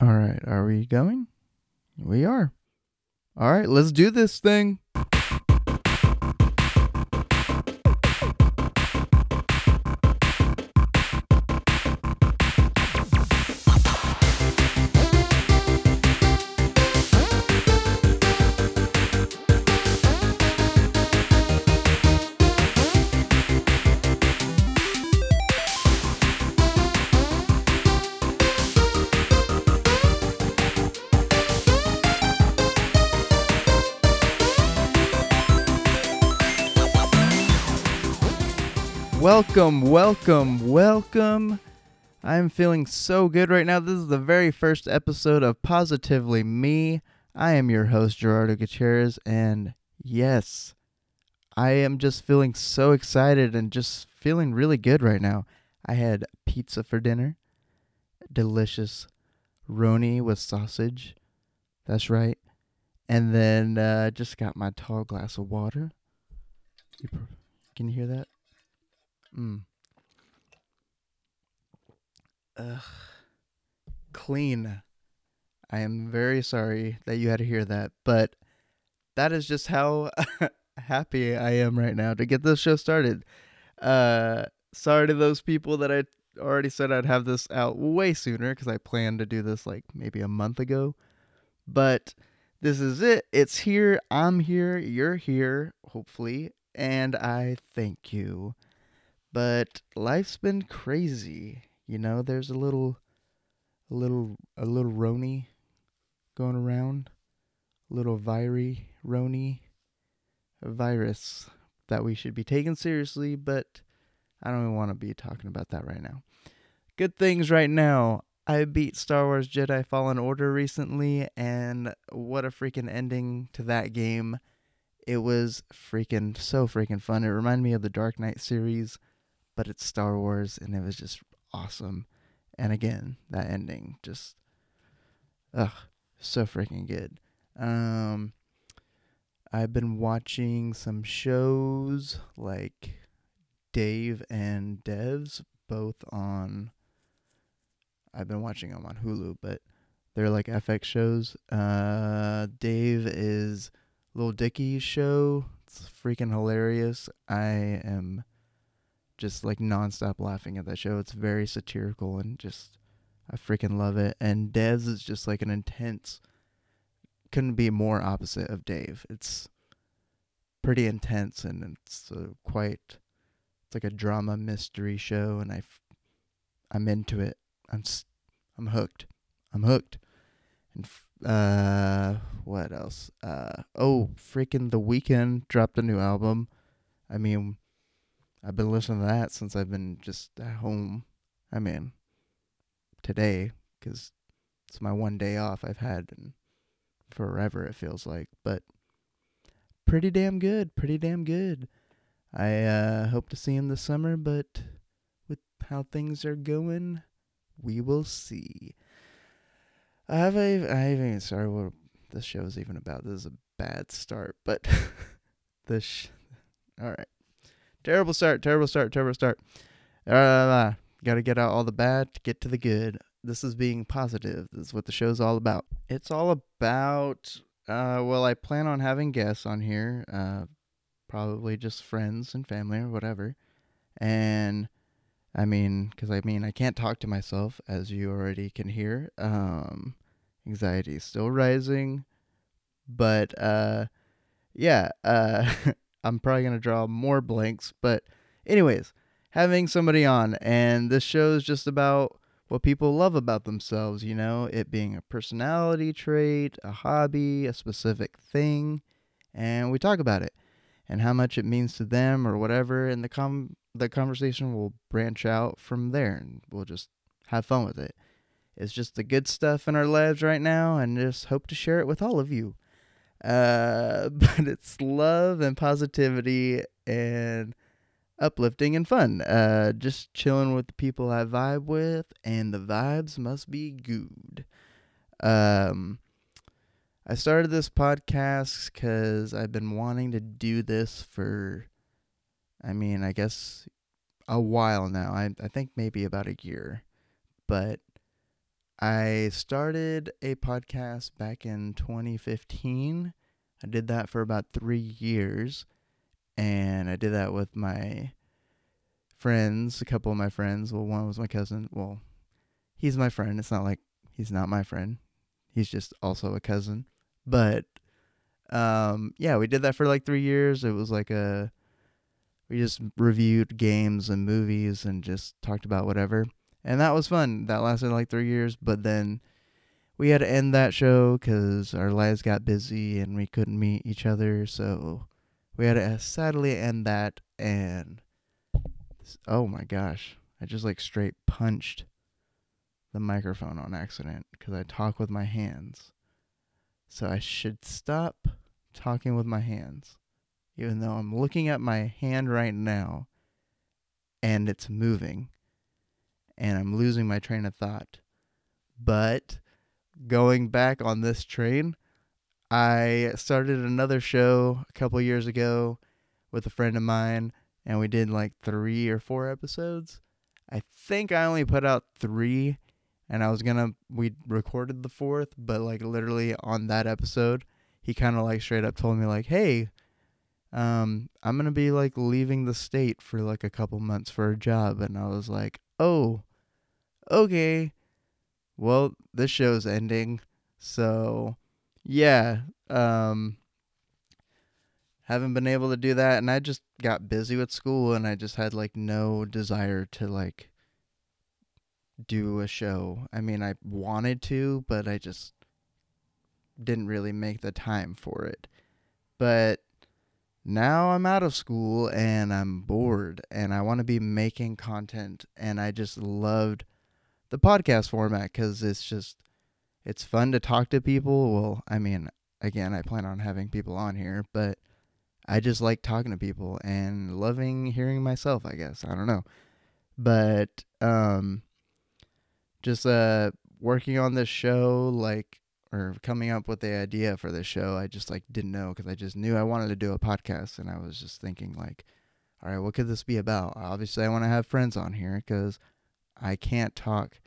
All right, are we going? We are. All right, let's do this thing. Welcome, welcome, welcome. I'm feeling so good right now. This is the very first episode of Positively Me. I am your host, Gerardo Gutierrez, and yes, I am just feeling so excited and just feeling really good right now. I had pizza for dinner, delicious roni with sausage. That's right. And then uh, just got my tall glass of water. Can you hear that? Mm. Ugh. Clean. I am very sorry that you had to hear that, but that is just how happy I am right now to get this show started. Uh, sorry to those people that I already said I'd have this out way sooner because I planned to do this like maybe a month ago. But this is it. It's here. I'm here. You're here, hopefully. And I thank you. But life's been crazy. You know, there's a little a little a little Roni going around. A little viry Roni a virus that we should be taken seriously, but I don't even want to be talking about that right now. Good things right now. I beat Star Wars Jedi Fallen Order recently, and what a freaking ending to that game. It was freaking so freaking fun. It reminded me of the Dark Knight series but it's Star Wars and it was just awesome. And again, that ending just ugh, so freaking good. Um I've been watching some shows like Dave and Devs both on I've been watching them on Hulu, but they're like FX shows. Uh Dave is Lil Dicky's show. It's freaking hilarious. I am just like nonstop laughing at that show. It's very satirical and just I freaking love it. And Devs is just like an intense couldn't be more opposite of Dave. It's pretty intense and it's quite it's like a drama mystery show and I I'm into it. I'm I'm hooked. I'm hooked. And uh what else? Uh oh, freaking The Weeknd dropped a new album. I mean, I've been listening to that since I've been just at home. I mean, today, because it's my one day off I've had in forever, it feels like. But pretty damn good. Pretty damn good. I uh, hope to see him this summer, but with how things are going, we will see. I have a, I haven't even started what this show is even about. This is a bad start, but this, sh- all right. Terrible start, terrible start, terrible start. Uh, Got to get out all the bad to get to the good. This is being positive. This is what the show's all about. It's all about, uh, well, I plan on having guests on here, uh, probably just friends and family or whatever. And I mean, because I mean, I can't talk to myself, as you already can hear. Um, anxiety is still rising. But, uh, yeah, uh, I'm probably going to draw more blanks. But, anyways, having somebody on, and this show is just about what people love about themselves, you know, it being a personality trait, a hobby, a specific thing, and we talk about it and how much it means to them or whatever, and the com the conversation will branch out from there, and we'll just have fun with it. It's just the good stuff in our lives right now, and just hope to share it with all of you. Uh, but it's love and positivity and uplifting and fun. Uh, just chilling with the people I vibe with, and the vibes must be good. Um, I started this podcast because I've been wanting to do this for, I mean, I guess a while now. I I think maybe about a year, but I started a podcast back in 2015. I did that for about three years. And I did that with my friends, a couple of my friends. Well, one was my cousin. Well, he's my friend. It's not like he's not my friend. He's just also a cousin. But um yeah, we did that for like 3 years. It was like a we just reviewed games and movies and just talked about whatever. And that was fun. That lasted like 3 years, but then we had to end that show cuz our lives got busy and we couldn't meet each other, so we had to uh, sadly end that and oh my gosh, I just like straight punched the microphone on accident because I talk with my hands. So I should stop talking with my hands, even though I'm looking at my hand right now and it's moving and I'm losing my train of thought. But going back on this train, I started another show a couple years ago with a friend of mine and we did like three or four episodes. I think I only put out three, and I was gonna we recorded the fourth, but like literally on that episode, he kind of like straight up told me like, "Hey, um, I'm gonna be like leaving the state for like a couple months for a job," and I was like, "Oh, okay, well this show's ending, so yeah, um." haven't been able to do that and I just got busy with school and I just had like no desire to like do a show. I mean, I wanted to, but I just didn't really make the time for it. But now I'm out of school and I'm bored and I want to be making content and I just loved the podcast format cuz it's just it's fun to talk to people. Well, I mean, again, I plan on having people on here, but I just like talking to people and loving hearing myself, I guess. I don't know. But um just uh working on this show like or coming up with the idea for this show, I just like didn't know cuz I just knew I wanted to do a podcast and I was just thinking like all right, what could this be about? Obviously, I want to have friends on here cuz I can't talk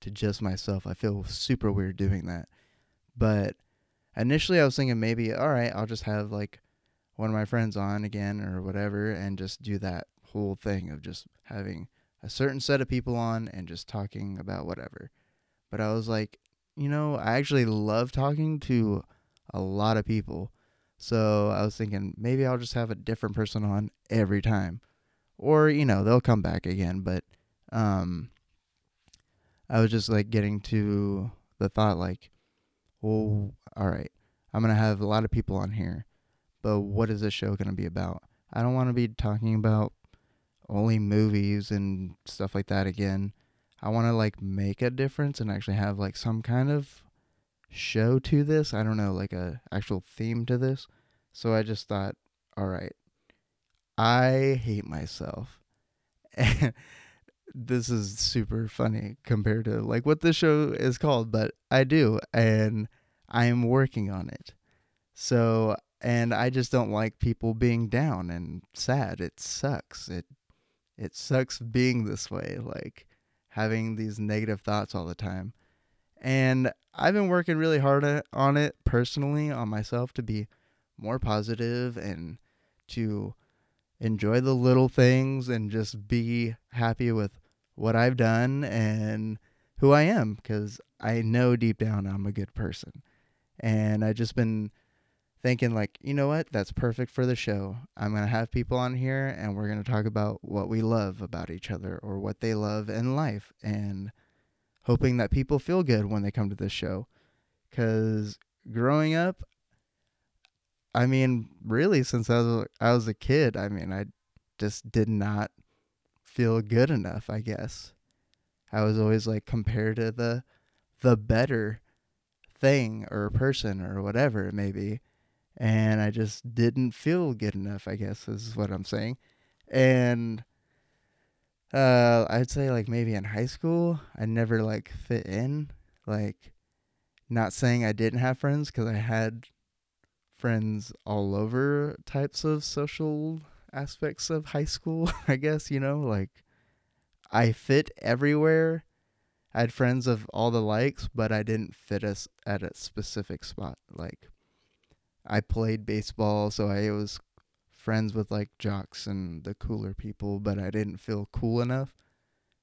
to just myself. I feel super weird doing that. But initially I was thinking maybe all right, I'll just have like one of my friends on again or whatever and just do that whole thing of just having a certain set of people on and just talking about whatever. But I was like, you know, I actually love talking to a lot of people. So I was thinking maybe I'll just have a different person on every time. Or, you know, they'll come back again, but um I was just like getting to the thought like, well, all right, I'm to have a lot of people on here but what is this show to be about? I don't want to be talking about only movies and stuff like that again. I want to like make a difference and actually have like some kind of show to this. I don't know, like a actual theme to this. So I just thought, all right, I hate myself. This is super funny compared to like what this show is called, but I do and I am working on it. So and I just don't like people being down and sad. It sucks. It it sucks being this way, like having these negative thoughts all the time. And I've been working really hard on it personally on myself to be more positive and to enjoy the little things and just be happy with what I've done and who I am because I know deep down I'm a good person. And I just been thinking like, you know what? That's perfect for the show. I'm going to have people on here and we're going to talk about what we love about each other or what they love in life and hoping that people feel good when they come to this show. Cuz growing up I mean, really since I was I was a kid, I mean, I just did not feel good enough, I guess. I was always like compared to the the better thing or person or whatever it may be and I just didn't feel good enough, I guess is what I'm saying. And uh I'd say like maybe in high school, I never like fit in, like not saying I didn't have friends cuz I had friends all over types of social aspects of high school, I guess, you know, like I fit everywhere. I had friends of all the likes, but I didn't fit us at a specific spot. Like I played baseball, so I was friends with like jocks and the cooler people, but I didn't feel cool enough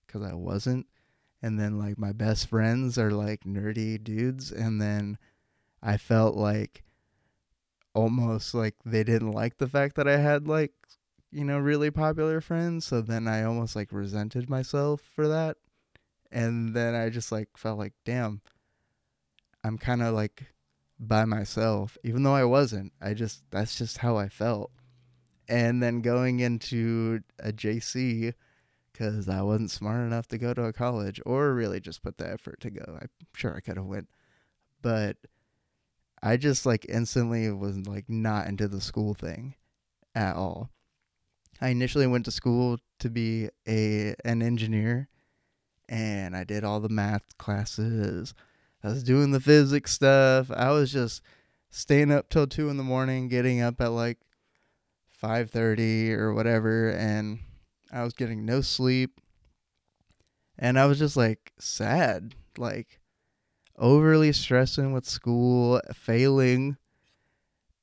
cuz I wasn't. And then like my best friends are like nerdy dudes and then I felt like almost like they didn't like the fact that I had like you know really popular friends so then I almost like resented myself for that and then I just like felt like damn I'm kind of like by myself even though I wasn't I just that's just how I felt and then going into a JC cuz I wasn't smart enough to go to a college or really just put the effort to go I'm sure I could have went but I just like instantly was like not into the school thing at all. I initially went to school to be a an engineer and I did all the math classes. I was doing the physics stuff. I was just staying up till 2 in the morning, getting up at like 5:30 or whatever and I was getting no sleep. And I was just like sad. Like overly stressing with school, failing,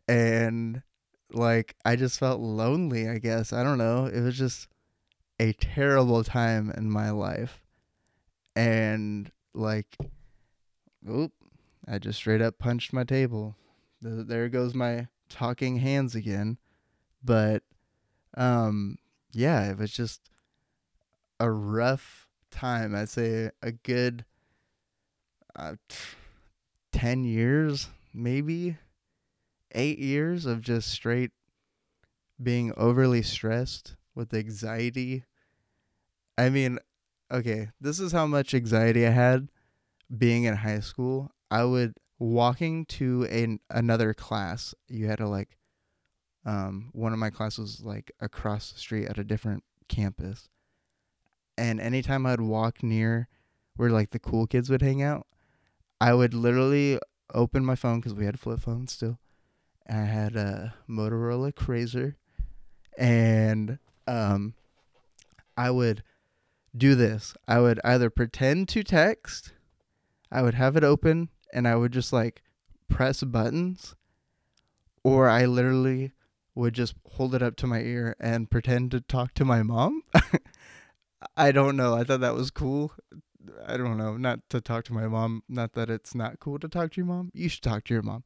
and like I just felt lonely, I guess. I don't know. It was just a terrible time in my life. And like oop, I just straight up punched my table. There goes my talking hands again. But um yeah, it was just a rough time. I'd say a good uh, 10 years, maybe 8 years of just straight being overly stressed with anxiety. I mean, okay, this is how much anxiety I had being in high school. I would walking to a, another class, you had to like um one of my classes was like across the street at a different campus. And anytime I'd walk near where like the cool kids would hang out, I would literally open my phone because we had flip phones still. I had a Motorola Razr, and um, I would do this. I would either pretend to text, I would have it open, and I would just like press buttons, or I literally would just hold it up to my ear and pretend to talk to my mom. I don't know. I thought that was cool. I don't know, not to talk to my mom. Not that it's not cool to talk to your mom. You should talk to your mom.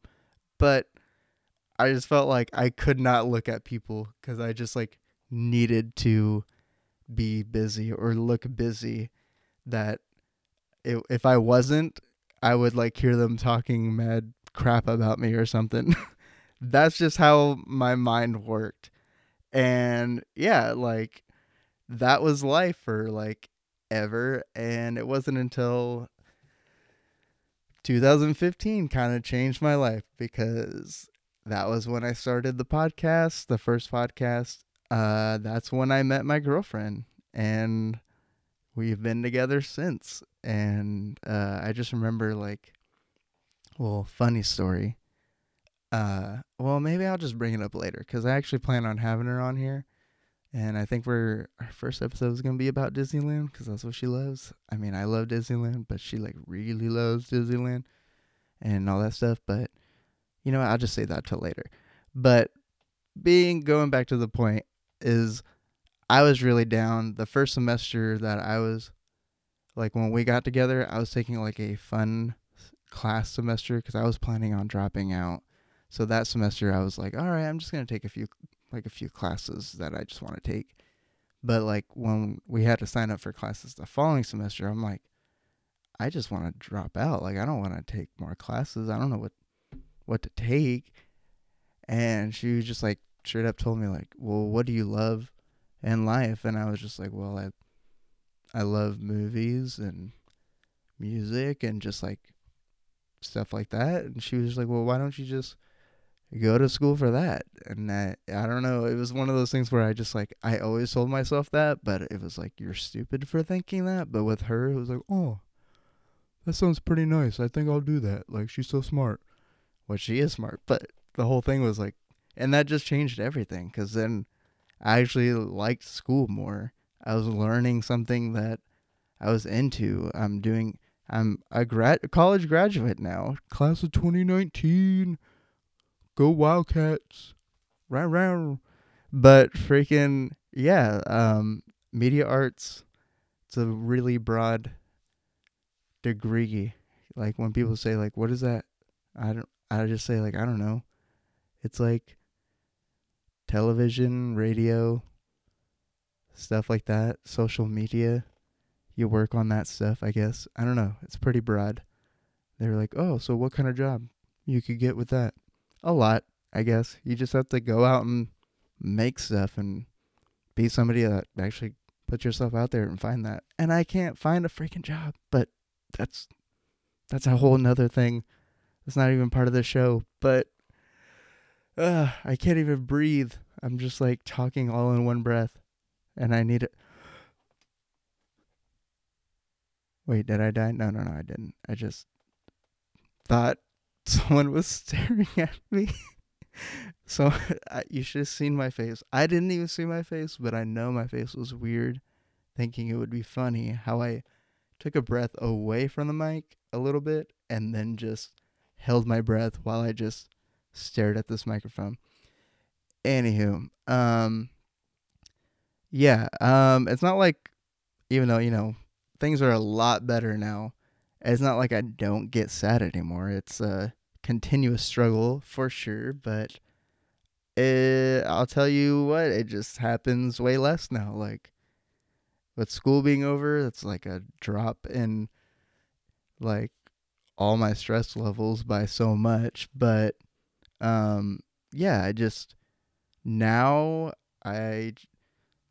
But I just felt like I could not look at people because I just like needed to be busy or look busy. That it, if I wasn't, I would like hear them talking mad crap about me or something. That's just how my mind worked. And yeah, like that was life for like ever. And it wasn't until 2015 kind of changed my life because that was when I started the podcast, the first podcast. Uh, that's when I met my girlfriend, and we've been together since. And uh, I just remember, like, well, funny story. Uh, well, maybe I'll just bring it up later because I actually plan on having her on here and I think we're our first episode is gonna be about Disneyland because that's what she loves. I mean, I love Disneyland, but she like really loves Disneyland and all that stuff. But you know, what, I'll just say that till later. But being going back to the point is, I was really down the first semester that I was like when we got together. I was taking like a fun class semester because I was planning on dropping out. So that semester, I was like, all right, I'm just gonna take a few like a few classes that I just want to take. But like when we had to sign up for classes the following semester, I'm like, I just want to drop out. Like I don't want to take more classes. I don't know what what to take. And she was just like straight up told me like, "Well, what do you love in life?" And I was just like, "Well, I I love movies and music and just like stuff like that." And she was like, "Well, why don't you just go to school for that. And I, I don't know. It was one of those things where I just like, I always told myself that, but it was like, you're stupid for thinking that. But with her, it was like, oh, that sounds pretty nice. I think I'll do that. Like, she's so smart. Well, she is smart. But the whole thing was like, and that just changed everything because then I actually liked school more. I was learning something that I was into. I'm doing. I'm a grad college graduate now, class of 2019. Go Wildcats! Round round. But freaking yeah, um, media arts. It's a really broad degree. Like when people say like, "What is that?" I don't. I just say like, I don't know. It's like television, radio, stuff like that, social media. You work on that stuff, I guess. I don't know. It's pretty broad. They're like, "Oh, so what kind of job you could get with that?" A lot, I guess. You just have to go out and make stuff and be somebody that actually put yourself out there and find that. And I can't find a freaking job, but that's that's a whole nother thing. It's not even part of the show, but uh, I can't even breathe. I'm just like talking all in one breath, and I need it. Wait, did I die? No, no, no, I didn't. I just thought someone was staring at me. so I, you should have seen my face. I didn't even see my face, but I know my face was weird, thinking it would be funny how I took a breath away from the mic a little bit and then just held my breath while I just stared at this microphone. Anywho, um, yeah, um, it's not like, even though, you know, things are a lot better now, it's not like I don't get sad anymore. It's a continuous struggle for sure, but it, I'll tell you what, it just happens way less now. Like, with school being over, it's like a drop in, like, all my stress levels by so much. But, um, yeah, I just, now I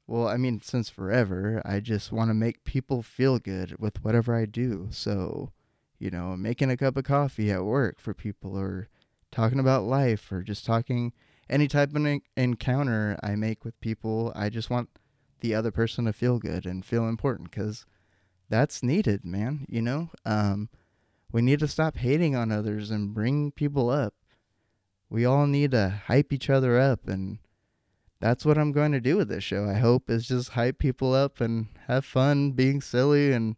well, I mean, since forever, I just want to make people feel good with whatever I do. So, you know, making a cup of coffee at work for people or talking about life or just talking any type of encounter I make with people, I just want the other person to feel good and feel important cuz that's needed, man, you know? Um we need to stop hating on others and bring people up. We all need to hype each other up and that's what I'm going to do with this show. I hope is just hype people up and have fun being silly and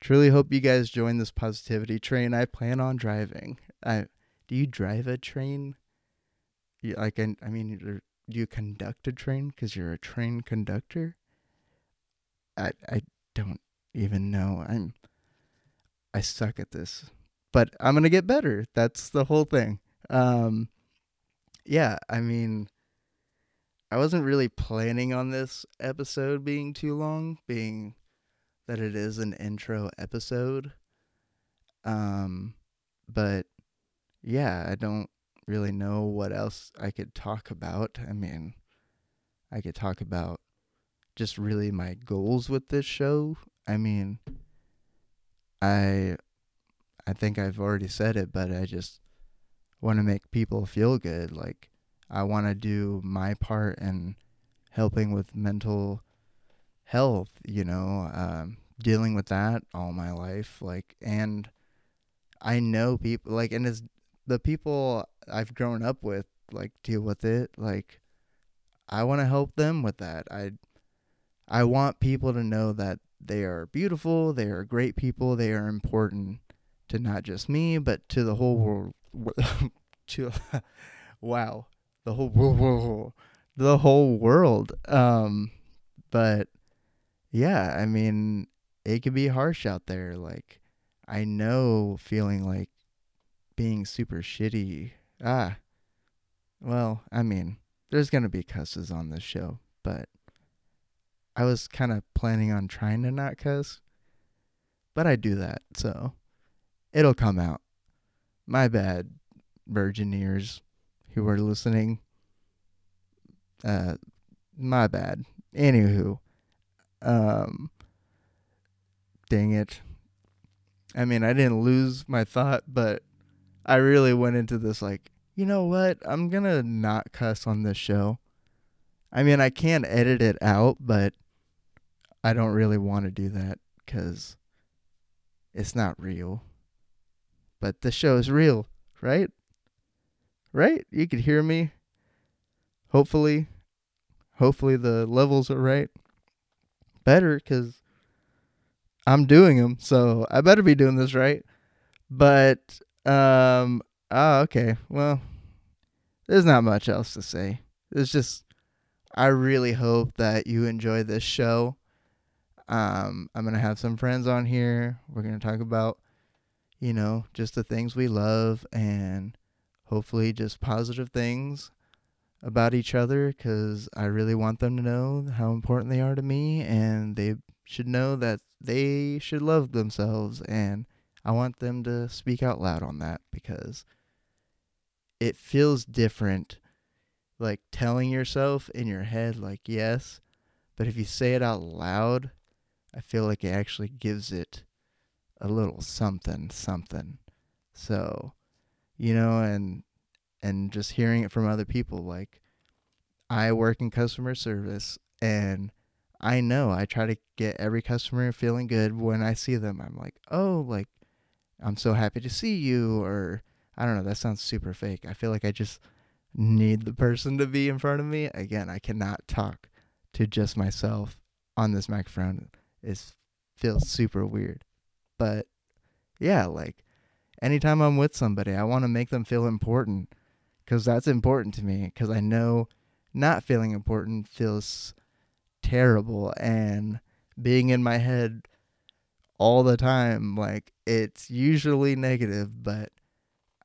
truly hope you guys join this positivity train. I plan on driving. I do you drive a train? You, like I, I mean, do you conduct a train because you're a train conductor? I I don't even know. I'm I suck at this, but I'm gonna get better. That's the whole thing. Um, yeah, I mean I wasn't really planning on this episode being too long, being that it is an intro episode. Um, but yeah, I don't really know what else I could talk about. I mean, I could talk about just really my goals with this show. I mean, I I think I've already said it, but I just want to make people feel good like I want to do my part in helping with mental health, you know, um, dealing with that all my life. Like, and I know people, like, and it's the people I've grown up with, like, deal with it. Like, I want to help them with that. I, I want people to know that they are beautiful, they are great people, they are important to not just me, but to the whole world. to, wow the whole world, the whole world. Um, but yeah, I mean, it can be harsh out there. Like, I know feeling like being super shitty. Ah, well, I mean, there's gonna be cusses on this show, but I was kind of planning on trying to not cuss, but I do that, so it'll come out. My bad, virgin ears who are listening. Uh, my bad. Anywho, um, dang it. I mean, I didn't lose my thought, but I really went into this like, you know what? I'm gonna not cuss on this show. I mean, I can edit it out, but I don't really want to do that because it's not real. But the show is real, right? right? You could hear me. Hopefully, hopefully the levels are right. Better because I'm doing them, so I better be doing this right. But um, oh, okay. Well, there's not much else to say. It's just I really hope that you enjoy this show. Um, I'm gonna have some friends on here. We're gonna talk about, you know, just the things we love and hopefully just positive things about each other because I really want them to know how important they are to me and they should know that they should love themselves and I want them to speak out loud on that because it feels different like telling yourself in your head like yes but if you say it out loud I feel like it actually gives it a little something something so you know and and just hearing it from other people like I work in customer service and I know I try to get every customer feeling good when I see them. I'm like, "Oh, like I'm so happy to see you or I don't know, that sounds super fake. I feel like I just need the person to be in front of me. Again, I cannot talk to just myself on this microphone. It feels super weird. But yeah, like anytime I'm with somebody, I want to make them feel important because that's important to me because I know not feeling important feels terrible and being in my head all the time like it's usually negative but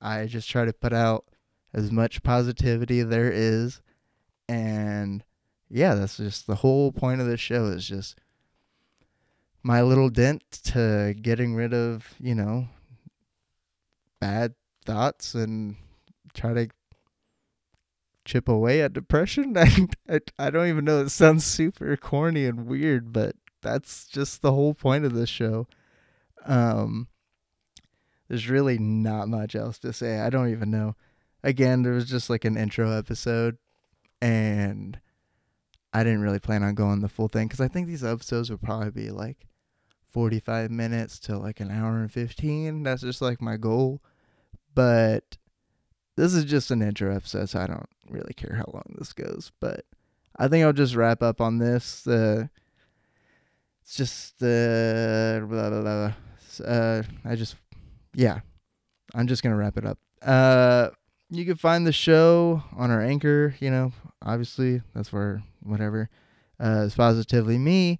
I just try to put out as much positivity there is and yeah that's just the whole point of this show is just my little dent to getting rid of you know bad thoughts and try to chip away at depression. I, I, don't even know. It sounds super corny and weird, but that's just the whole point of this show. Um, there's really not much else to say. I don't even know. Again, there was just like an intro episode, and I didn't really plan on going the full thing because I think these episodes would probably be like 45 minutes to like an hour and 15. That's just like my goal. But this is just an intro episode, so I don't really care how long this goes. But I think I'll just wrap up on this. Uh, it's just uh, blah, blah, blah. Uh, I just yeah, I'm just gonna wrap it up. Uh, you can find the show on our anchor. You know, obviously that's where whatever. Uh, it's positively me.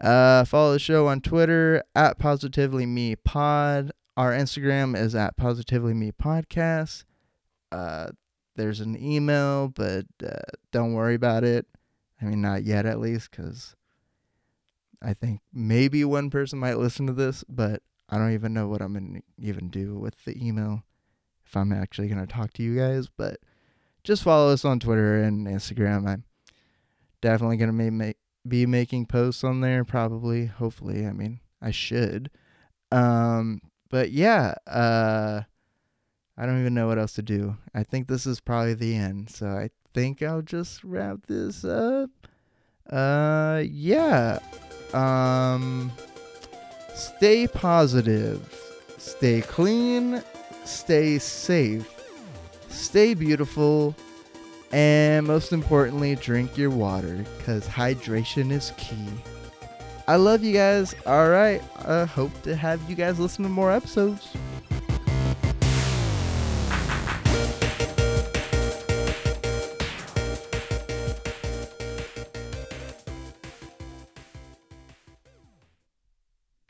Uh, follow the show on Twitter at positively me pod. Our Instagram is at positively me podcast. Uh, there's an email, but uh, don't worry about it. I mean, not yet, at least, because I think maybe one person might listen to this, but I don't even know what I'm going to even do with the email if I'm actually going to talk to you guys. But just follow us on Twitter and Instagram. I'm definitely going to make, be making posts on there, probably, hopefully. I mean, I should. Um, but yeah, uh, I don't even know what else to do. I think this is probably the end. So I think I'll just wrap this up. Uh yeah. Um stay positive. Stay clean, stay safe. Stay beautiful. And most importantly, drink your water cuz hydration is key. I love you guys. All right. I hope to have you guys listen to more episodes.